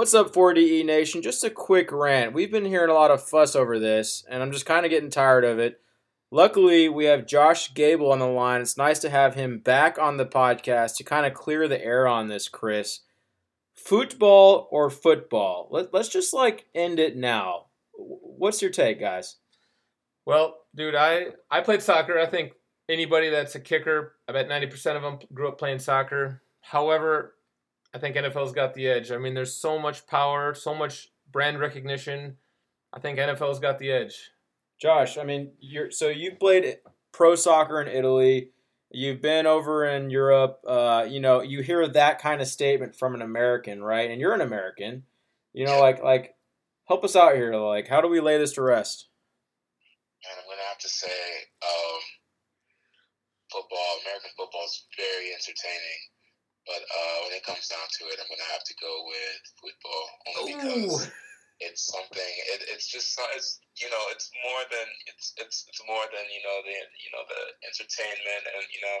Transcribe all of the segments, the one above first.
What's up, 4DE Nation? Just a quick rant. We've been hearing a lot of fuss over this, and I'm just kind of getting tired of it. Luckily, we have Josh Gable on the line. It's nice to have him back on the podcast to kind of clear the air on this, Chris. Football or football? Let, let's just like end it now. What's your take, guys? Well, dude, I I played soccer. I think anybody that's a kicker, I bet 90% of them grew up playing soccer. However, I think NFL's got the edge. I mean, there's so much power, so much brand recognition. I think NFL's got the edge. Josh, I mean, you're so you played pro soccer in Italy. You've been over in Europe. Uh, you know, you hear that kind of statement from an American, right? And you're an American. You know, like like help us out here. Like, how do we lay this to rest? And I'm gonna have to say, um, football, American football is very entertaining. But uh, when it comes down to it, I'm gonna have to go with football only because it's something. It, it's just it's you know it's more than it's it's it's more than you know the you know the entertainment and you know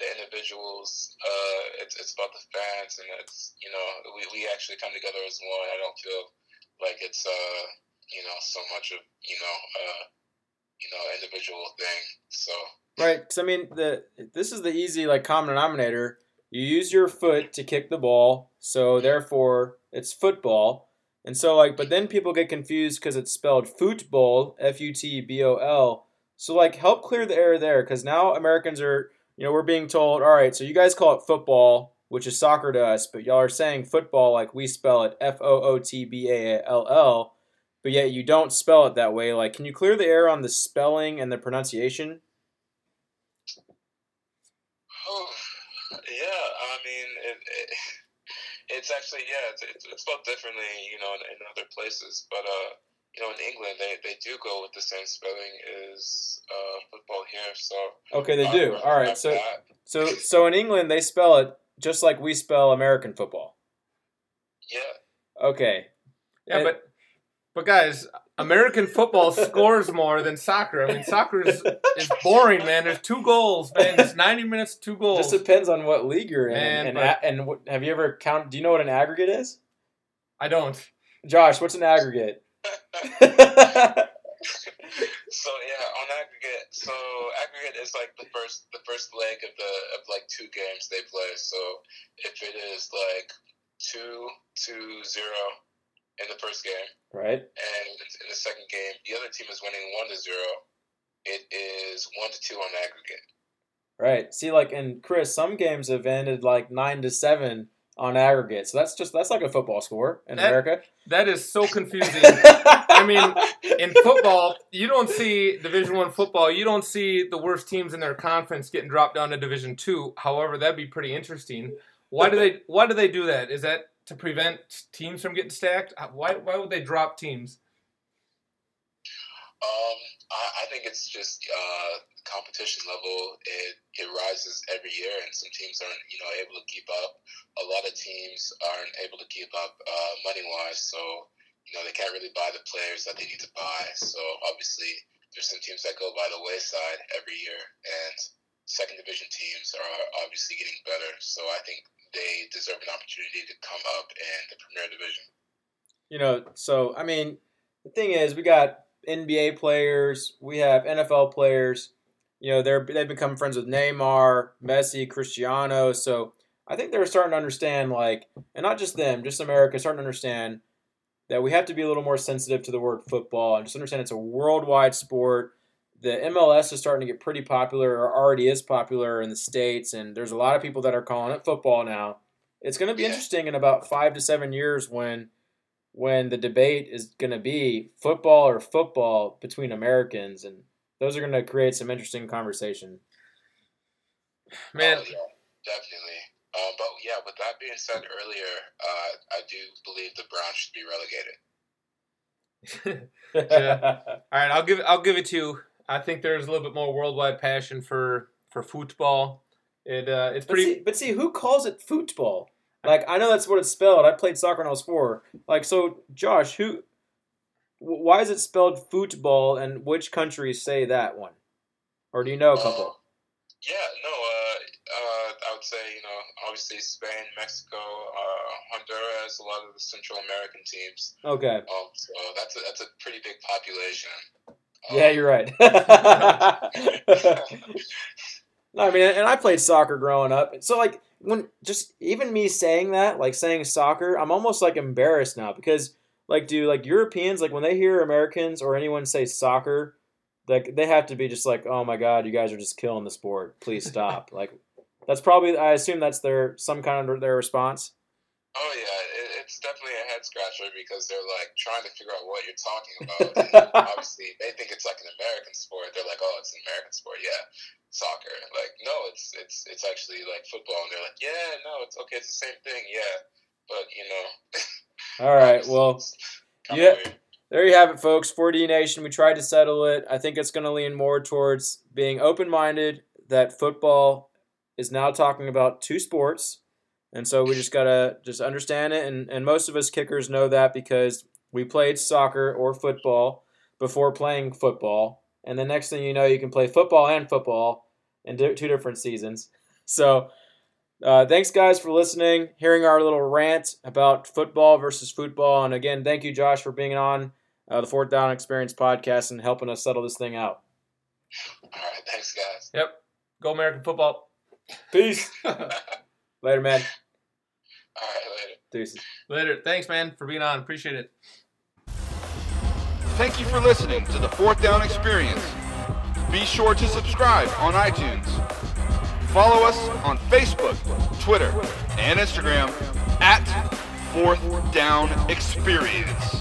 the individuals. Uh, it's it's about the fans and it's you know we, we actually come together as one. I don't feel like it's uh you know so much of you know uh you know individual thing. So right, because I mean the this is the easy like common denominator you use your foot to kick the ball, so therefore it's football. And so like, but then people get confused because it's spelled football, F U T B O L. So like, help clear the air there because now Americans are, you know, we're being told, all right, so you guys call it football, which is soccer to us, but y'all are saying football like we spell it F O O T B A L L, but yet you don't spell it that way. Like, can you clear the air on the spelling and the pronunciation? Yeah, I mean, it, it, it's actually yeah, it's, it's, it's spelled differently, you know, in, in, other places, but uh, you know, in England they, they do go with the same spelling as uh, football here. So okay, they do. All right, so that. so so in England they spell it just like we spell American football. Yeah. Okay. Yeah, and, but but guys, American football scores more than soccer. I mean, soccer is, is boring, man. There's two goals, man. It's 90 minutes, two goals. Just depends on what league you're in. Man, and but, and, and have you ever count? Do you know what an aggregate is? I don't. Josh, what's an aggregate? so yeah, on aggregate, so aggregate is like the first the first leg of the of like two games they play. So if it is like two to zero in the first game. Right. And in the second game, the other team is winning one to zero. It is one to two on aggregate. Right. See, like, and Chris, some games have ended like nine to seven on aggregate. So that's just that's like a football score in that, America. That is so confusing. I mean, in football, you don't see Division One football. You don't see the worst teams in their conference getting dropped down to Division Two. However, that'd be pretty interesting. Why do they Why do they do that? Is that to prevent teams from getting stacked? Why why would they drop teams? Um, I, I think it's just uh, competition level. It it rises every year, and some teams aren't you know able to keep up. A lot of teams aren't able to keep up uh, money wise, so you know they can't really buy the players that they need to buy. So obviously, there's some teams that go by the wayside every year, and second division teams are obviously getting better. So I think they deserve an opportunity to come up in the Premier Division. You know, so I mean, the thing is, we got NBA players, we have NFL players. You know, they're they've become friends with Neymar, Messi, Cristiano. So I think they're starting to understand, like, and not just them, just America, starting to understand that we have to be a little more sensitive to the word football and just understand it's a worldwide sport the MLS is starting to get pretty popular or already is popular in the States, and there's a lot of people that are calling it football now. It's going to be interesting in about five to seven years when when the debate is going to be football or football between Americans, and those are going to create some interesting conversation. Man, oh, yeah, definitely. Uh, but yeah, with that being said earlier, uh, I do believe the Browns should be relegated. yeah. All right, I'll give I'll give it to you. I think there's a little bit more worldwide passion for for football. It uh, it's pretty. But see, but see, who calls it football? Like I know that's what it's spelled. I played soccer when I was four. Like so, Josh, who? Why is it spelled football, and which countries say that one? Or do you know a couple? Uh, yeah, no. Uh, uh, I would say, you know, obviously Spain, Mexico, uh, Honduras, a lot of the Central American teams. Okay. Um, so that's a, that's a pretty big population. Yeah, you're right. no, I mean, and I played soccer growing up. So like when just even me saying that, like saying soccer, I'm almost like embarrassed now because like do like Europeans like when they hear Americans or anyone say soccer, like they have to be just like, "Oh my god, you guys are just killing the sport. Please stop." like that's probably I assume that's their some kind of their response. Oh yeah, it's definitely a head scratcher because they're like trying to figure out what you're talking about. And obviously, they think it's like an American sport. They're like, "Oh, it's an American sport." Yeah, soccer. Like, no, it's it's it's actually like football. And they're like, "Yeah, no, it's okay. It's the same thing." Yeah, but you know. All right, well, yeah. weird. There you have it, folks. 4D Nation. We tried to settle it. I think it's going to lean more towards being open minded that football is now talking about two sports. And so we just got to just understand it. And, and most of us kickers know that because we played soccer or football before playing football. And the next thing you know, you can play football and football in di- two different seasons. So uh, thanks, guys, for listening, hearing our little rant about football versus football. And again, thank you, Josh, for being on uh, the Fourth Down Experience podcast and helping us settle this thing out. All right, thanks, guys. Yep. Go American football. Peace. Later, man. All right, later. Deuces. Later. Thanks, man, for being on. Appreciate it. Thank you for listening to the Fourth Down Experience. Be sure to subscribe on iTunes. Follow us on Facebook, Twitter, and Instagram at Fourth Down Experience.